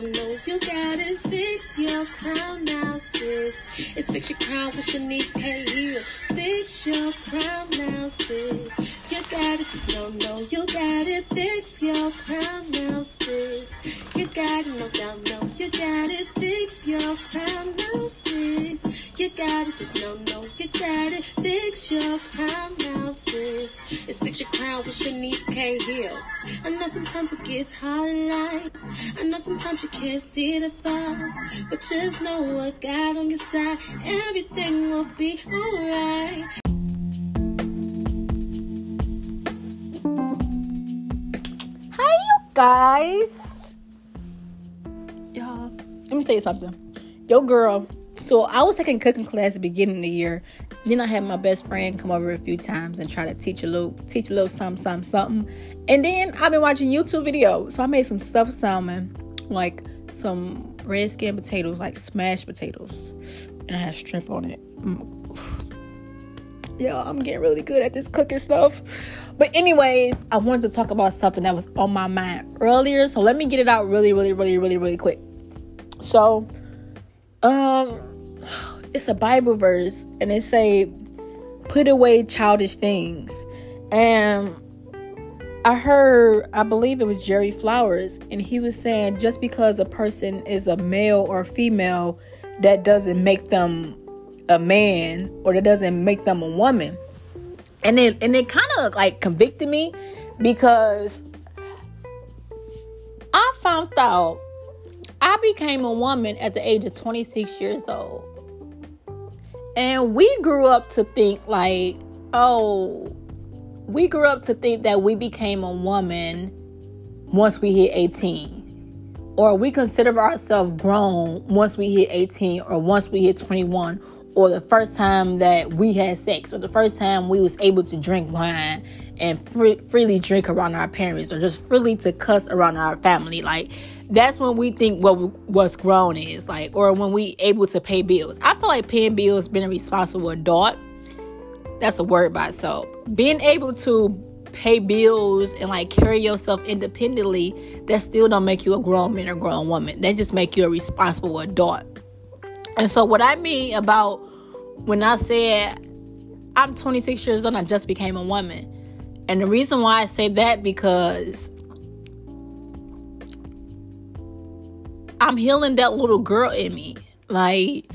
don't you got it. Fix your crown now, sis. It's fix your crown with Shanice K. Hill. Fix your crown now, sis. You got it, just don't know you got it. Fix your crown now, sis. You got it, no doubt, no, you got it. Fix your crown now, sis. You got it, just don't know you got it. Fix your crown now, sis. It's fix your crown with Shanice K. Hill. I hard in life. I know sometimes you can't see the far. But just know what God on your side. Everything will be alright. Hi, you guys. Y'all, let me tell you something. Yo, girl. So I was taking cooking class at the beginning of the year. Then I had my best friend come over a few times and try to teach a little, teach a little something, something, something. And then I've been watching YouTube videos. So I made some stuffed salmon, like some red skin potatoes, like smashed potatoes, and I had shrimp on it. Mm. Yo, I'm getting really good at this cooking stuff. But anyways, I wanted to talk about something that was on my mind earlier. So let me get it out really, really, really, really, really quick. So, um, it's a Bible verse, and it say, "Put away childish things." And I heard, I believe it was Jerry Flowers, and he was saying just because a person is a male or female, that doesn't make them a man or that doesn't make them a woman. And it and it kind of like convicted me because I found out I became a woman at the age of 26 years old. And we grew up to think like, oh, we grew up to think that we became a woman once we hit 18. Or we consider ourselves grown once we hit 18 or once we hit 21 or the first time that we had sex or the first time we was able to drink wine and free, freely drink around our parents or just freely to cuss around our family like that's when we think what what's grown is like or when we able to pay bills. I feel like paying bills being a responsible adult. That's a word by itself. Being able to pay bills and like carry yourself independently that still don't make you a grown man or grown woman. That just make you a responsible adult. And so, what I mean about when I said I'm 26 years old, I just became a woman. And the reason why I say that because I'm healing that little girl in me. Like,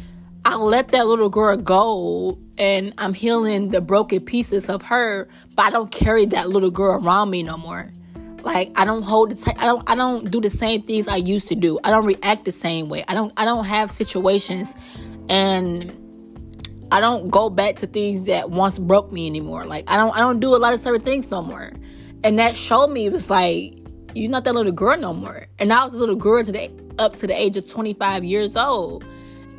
I let that little girl go and I'm healing the broken pieces of her, but I don't carry that little girl around me no more. Like I don't hold the t- I don't I don't do the same things I used to do. I don't react the same way. I don't I don't have situations and I don't go back to things that once broke me anymore. Like I don't I don't do a lot of certain things no more. And that showed me it was like you're not that little girl no more. And I was a little girl to the up to the age of 25 years old.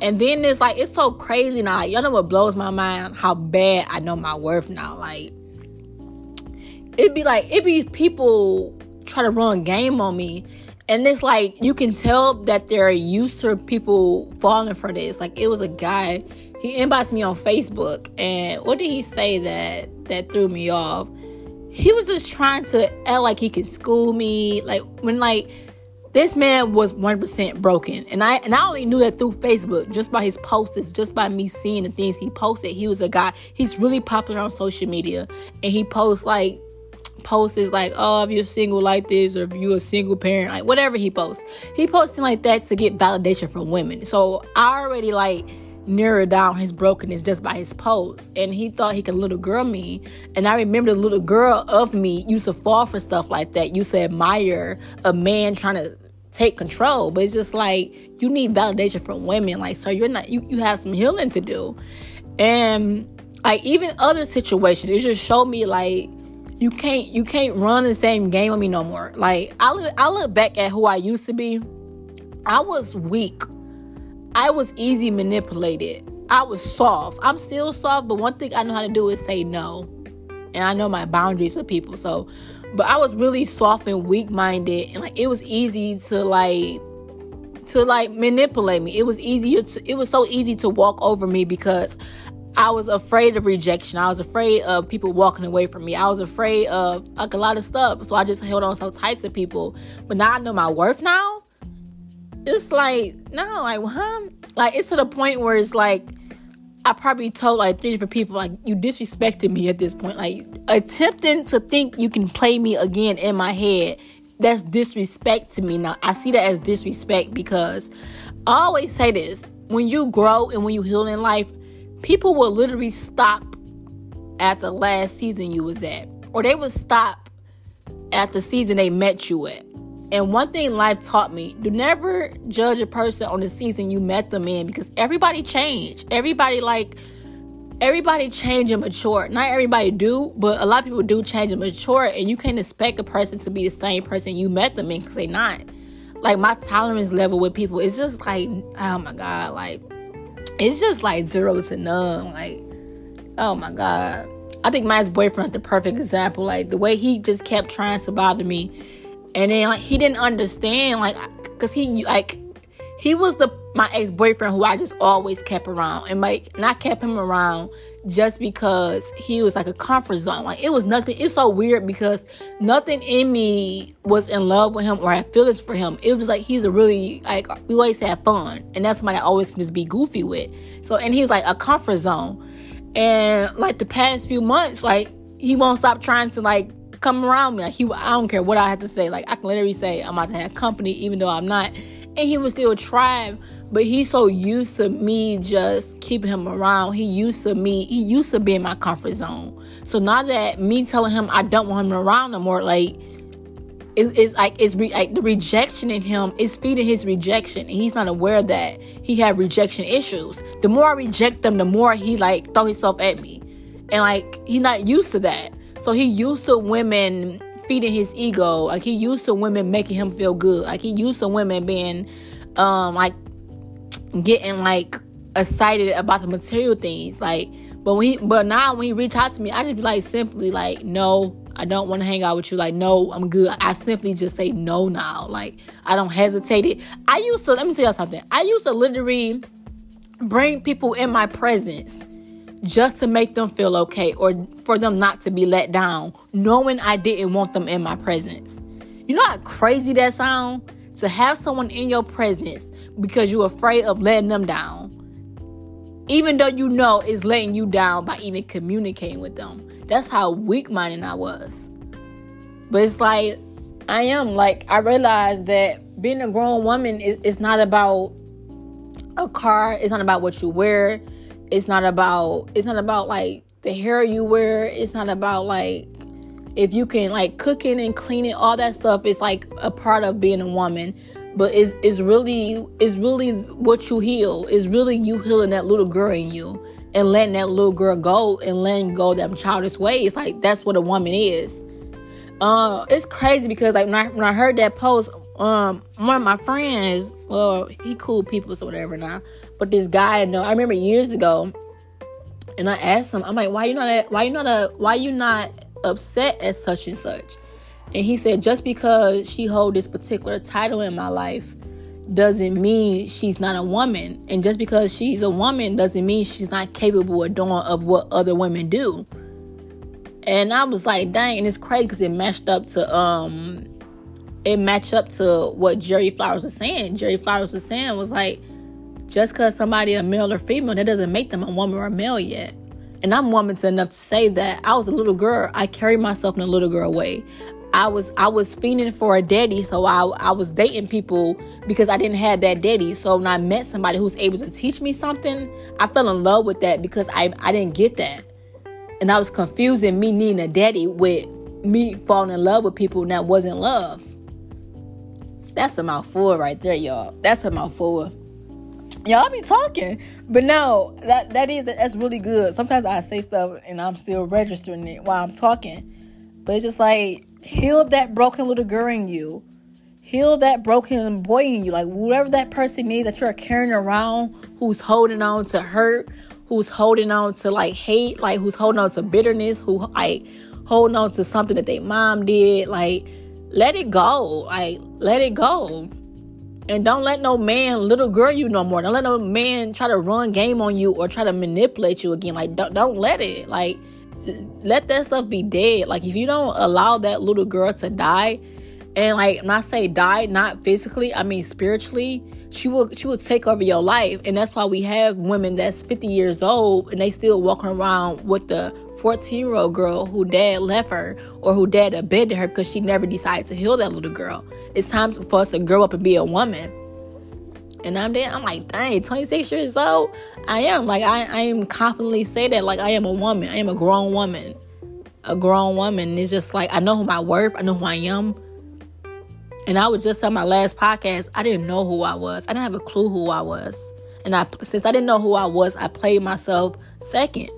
And then it's like it's so crazy now. Y'all know what blows my mind? How bad I know my worth now. Like it'd be like it'd be people try to run game on me. And it's like you can tell that they're used to people falling for this. Like it was a guy, he inboxed me on Facebook, and what did he say that that threw me off? He was just trying to act like he could school me. Like when like this man was 1% broken and i and i only knew that through facebook just by his posts just by me seeing the things he posted he was a guy he's really popular on social media and he posts like posts is like, oh, if you're single like this, or if you're a single parent, like whatever he posts. He posting like that to get validation from women. So I already like narrowed down his brokenness just by his posts. And he thought he could little girl me. And I remember the little girl of me used to fall for stuff like that. Used to admire a man trying to take control. But it's just like you need validation from women. Like, so you're not you, you have some healing to do. And like even other situations, it just showed me like you can't you can't run the same game with me no more. Like I look I look back at who I used to be. I was weak. I was easy manipulated. I was soft. I'm still soft, but one thing I know how to do is say no. And I know my boundaries with people. So but I was really soft and weak minded and like it was easy to like to like manipulate me. It was easier to it was so easy to walk over me because I was afraid of rejection. I was afraid of people walking away from me. I was afraid of like a lot of stuff. So I just held on so tight to people. But now I know my worth now. It's like no, like huh? Like it's to the point where it's like I probably told like three different people like you disrespected me at this point. Like attempting to think you can play me again in my head. That's disrespect to me. Now I see that as disrespect because I always say this: when you grow and when you heal in life, people will literally stop at the last season you was at, or they will stop at the season they met you at. And one thing life taught me do never judge a person on the season you met them in because everybody change. Everybody, like, everybody change and mature. Not everybody do, but a lot of people do change and mature. And you can't expect a person to be the same person you met them in because they not. Like, my tolerance level with people is just like, oh my God, like, it's just like zero to none. Like, oh my God. I think my boyfriend the perfect example. Like, the way he just kept trying to bother me and then like he didn't understand like because he like he was the my ex-boyfriend who I just always kept around and like not kept him around just because he was like a comfort zone. Like it was nothing. It's so weird because nothing in me was in love with him or had feelings for him. It was like he's a really like we always had fun and that's somebody I always can just be goofy with. So and he was like a comfort zone. And like the past few months, like he won't stop trying to like come around me. Like he, I don't care what I have to say. Like I can literally say I'm about to have company, even though I'm not, and he would still try. But he's so used to me just keeping him around. He used to me. He used to be in my comfort zone. So now that me telling him I don't want him around no more, like it's, it's like it's re, like the rejection in him is feeding his rejection. And he's not aware that he had rejection issues. The more I reject them, the more he like throw himself at me, and like he's not used to that. So he used to women feeding his ego. Like he used to women making him feel good. Like he used to women being um like getting like excited about the material things. Like but when he but now when he reach out to me, I just be like simply like, no, I don't want to hang out with you. Like, no, I'm good. I simply just say no now. Like, I don't hesitate it. I used to let me tell y'all something. I used to literally bring people in my presence just to make them feel okay or for them not to be let down, knowing I didn't want them in my presence. You know how crazy that sounds? To have someone in your presence because you're afraid of letting them down. Even though you know it's letting you down by even communicating with them. That's how weak minded I was. But it's like, I am. Like, I realized that being a grown woman is, is not about a car, it's not about what you wear, it's not about it's not about like the hair you wear. It's not about like if you can like cooking and cleaning all that stuff is like a part of being a woman. But it's, it's really it's really what you heal. It's really you healing that little girl in you and letting that little girl go and letting go them childish ways. Like that's what a woman is. Uh it's crazy because like when I, when I heard that post um one of my friends well he cool people or whatever now but this guy, I know, I remember years ago, and I asked him, I'm like, why you not, why you not, a, why you not upset at such and such? And he said, just because she hold this particular title in my life doesn't mean she's not a woman, and just because she's a woman doesn't mean she's not capable of doing of what other women do. And I was like, dang, and it's crazy because it matched up to um, it matched up to what Jerry Flowers was saying. Jerry Flowers was saying was like just because somebody a male or female, that doesn't make them a woman or a male yet. And I'm woman enough to say that I was a little girl. I carried myself in a little girl way. I was I was fiending for a daddy, so I I was dating people because I didn't have that daddy. So when I met somebody who's able to teach me something, I fell in love with that because I I didn't get that, and I was confusing me needing a daddy with me falling in love with people that wasn't love. That's a mouthful right there, y'all. That's a mouthful y'all be talking. But no that that is that's really good. Sometimes i say stuff and i'm still registering it while i'm talking. But it's just like heal that broken little girl in you. Heal that broken boy in you. Like whatever that person needs that you're carrying around who's holding on to hurt who's holding on to like hate like who's holding on to bitterness who like holding on to something that their mom did like let it go. Like let it go and don't let no man little girl you no more. Don't let no man try to run game on you or try to manipulate you again. Like don't, don't let it. Like let that stuff be dead. Like if you don't allow that little girl to die, and like when I say die, not physically, I mean spiritually, she will she will take over your life and that's why we have women that's 50 years old and they still walking around with the 14 year old girl who dad left her or who dad abandoned her because she never decided to heal that little girl it's time for us to grow up and be a woman and I'm there, I'm like, dang, 26 years old. I am. Like I, I am confidently say that like I am a woman. I am a grown woman. A grown woman. It's just like I know who my worth, I know who I am. And I was just on my last podcast, I didn't know who I was. I didn't have a clue who I was. And I since I didn't know who I was, I played myself second.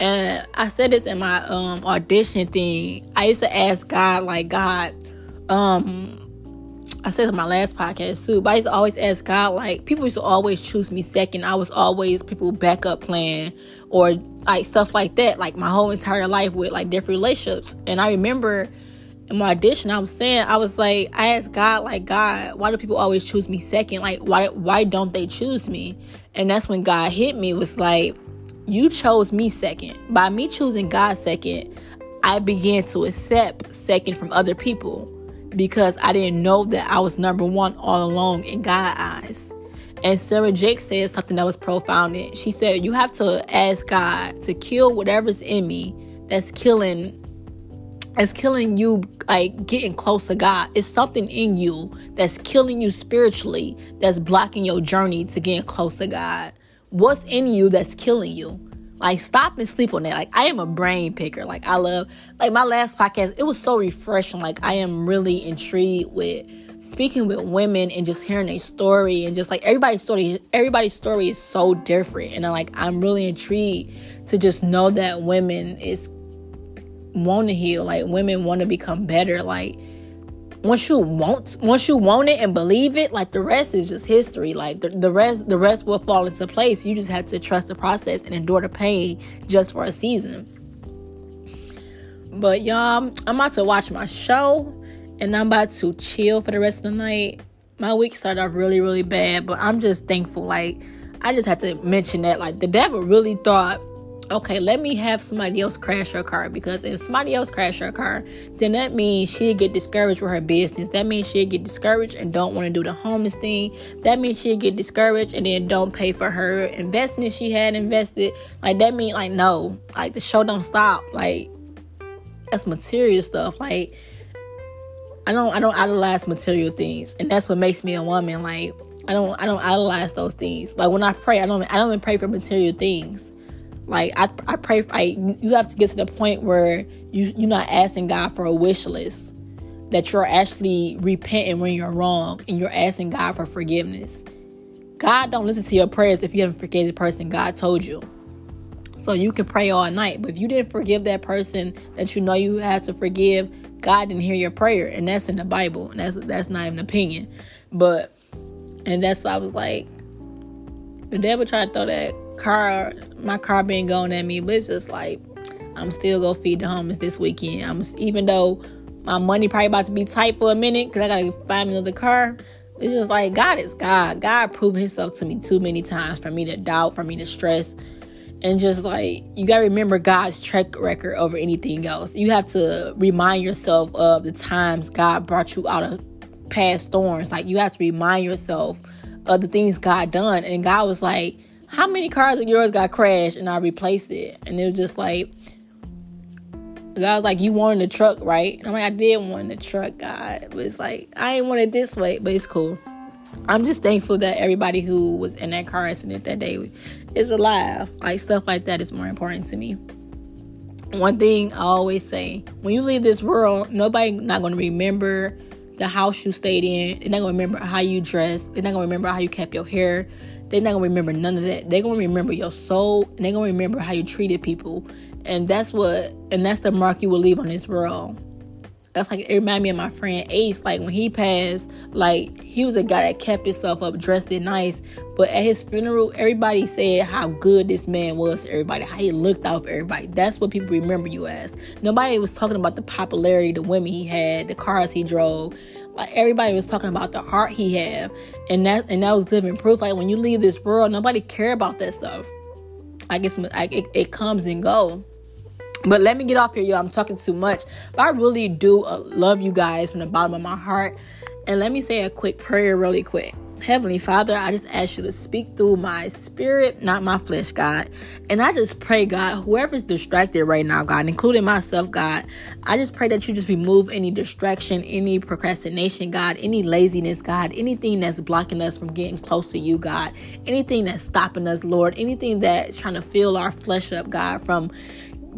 And I said this in my um, audition thing. I used to ask God, like, God, um, I said in my last podcast too, but I used to always ask God, like, people used to always choose me second. I was always people backup plan or like stuff like that, like my whole entire life with like different relationships. And I remember in my audition, I was saying, I was like, I asked God, like, God, why do people always choose me second? Like, why why don't they choose me? And that's when God hit me, was like, you chose me second. By me choosing God second, I began to accept second from other people because I didn't know that I was number one all along in God's eyes. And Sarah Jake said something that was profound. She said, You have to ask God to kill whatever's in me that's killing that's killing you like getting close to God. It's something in you that's killing you spiritually, that's blocking your journey to getting close to God. What's in you that's killing you? Like stop and sleep on that. Like I am a brain picker. Like I love like my last podcast, it was so refreshing. Like I am really intrigued with speaking with women and just hearing their story and just like everybody's story everybody's story is so different. And I'm like I'm really intrigued to just know that women is want to heal. Like women want to become better. Like once you want once you want it and believe it like the rest is just history like the, the rest the rest will fall into place you just have to trust the process and endure the pain just for a season but y'all i'm about to watch my show and i'm about to chill for the rest of the night my week started off really really bad but i'm just thankful like i just had to mention that like the devil really thought okay, let me have somebody else crash her car because if somebody else crash her car, then that means she'll get discouraged with her business. That means she'll get discouraged and don't want to do the homeless thing. That means she'll get discouraged and then don't pay for her investment she had invested. Like that means like no, like the show don't stop. Like that's material stuff. Like I don't I don't idolize material things, and that's what makes me a woman. Like I don't I don't idolize those things. Like when I pray, I don't I don't even pray for material things. Like I, I pray. Like you have to get to the point where you you're not asking God for a wish list. That you're actually repenting when you're wrong and you're asking God for forgiveness. God don't listen to your prayers if you haven't forgiven the person God told you. So you can pray all night, but if you didn't forgive that person that you know you had to forgive, God didn't hear your prayer, and that's in the Bible, and that's that's not even an opinion. But and that's why I was like, the devil tried to throw that car, my car been going at me, but it's just like I'm still gonna feed the homeless this weekend. I'm even though my money probably about to be tight for a minute because I gotta find another car. It's just like God is God. God proved Himself to me too many times for me to doubt, for me to stress, and just like you gotta remember God's track record over anything else. You have to remind yourself of the times God brought you out of past storms. Like you have to remind yourself of the things God done, and God was like how many cars of yours got crashed and I replaced it? And it was just like, God was like, you wanted the truck, right? And I'm like, I did want the truck, God. But it's like, I ain't want it this way, but it's cool. I'm just thankful that everybody who was in that car accident that day is alive. Like, stuff like that is more important to me. One thing I always say when you leave this world, nobody not going to remember the house you stayed in. They're not to remember how you dressed. They're not to remember how you kept your hair. They're not gonna remember none of that. They're gonna remember your soul and they're gonna remember how you treated people. And that's what and that's the mark you will leave on this world. That's like it reminded me of my friend Ace. Like when he passed, like he was a guy that kept himself up, dressed in nice. But at his funeral, everybody said how good this man was to everybody, how he looked out for everybody. That's what people remember you as. Nobody was talking about the popularity, the women he had, the cars he drove. Like everybody was talking about the heart he had, and that and that was living proof. Like when you leave this world, nobody care about that stuff. I guess I, it, it comes and go. But let me get off here, y'all. I'm talking too much. But I really do uh, love you guys from the bottom of my heart. And let me say a quick prayer, really quick. Heavenly Father, I just ask you to speak through my spirit, not my flesh, God. And I just pray, God, whoever's distracted right now, God, including myself, God, I just pray that you just remove any distraction, any procrastination, God, any laziness, God, anything that's blocking us from getting close to you, God, anything that's stopping us, Lord, anything that's trying to fill our flesh up, God, from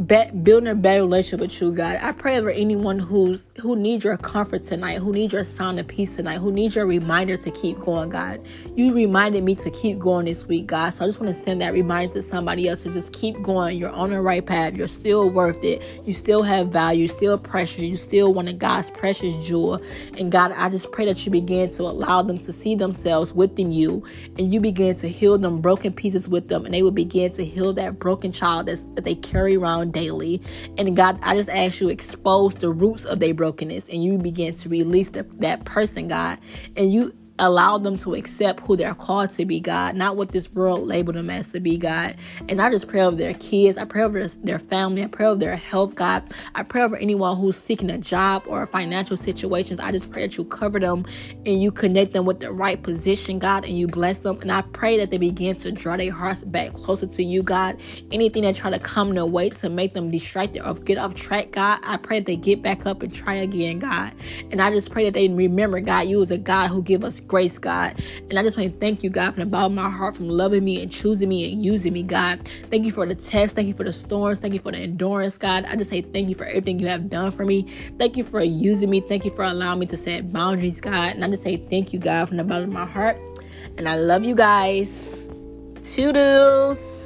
be- building a better relationship with you, God. I pray over anyone who's who needs your comfort tonight, who needs your sound of peace tonight, who needs your reminder to keep going, God. You reminded me to keep going this week, God. So I just want to send that reminder to somebody else to just keep going. You're on the right path. You're still worth it. You still have value. Still precious. You still one of God's precious jewel. And God, I just pray that you begin to allow them to see themselves within you, and you begin to heal them broken pieces with them, and they will begin to heal that broken child that they carry around daily. And God, I just ask you expose the roots of their brokenness and you begin to release the, that person, God. And you allow them to accept who they're called to be, God, not what this world labeled them as to be, God. And I just pray over their kids. I pray over their family. I pray over their health, God. I pray over anyone who's seeking a job or financial situations. I just pray that you cover them and you connect them with the right position, God, and you bless them. And I pray that they begin to draw their hearts back closer to you, God. Anything that try to come their way to make them distracted or get off track, God, I pray that they get back up and try again, God. And I just pray that they remember, God, you as a God who give us grace, God. And I just want to thank you, God, from the bottom of my heart, from loving me and choosing me and using me, God. Thank you for the test. Thank you for the storms. Thank you for the endurance, God. I just say thank you for everything you have done for me. Thank you for using me. Thank you for allowing me to set boundaries, God. And I just say thank you, God, from the bottom of my heart. And I love you guys. Toodles.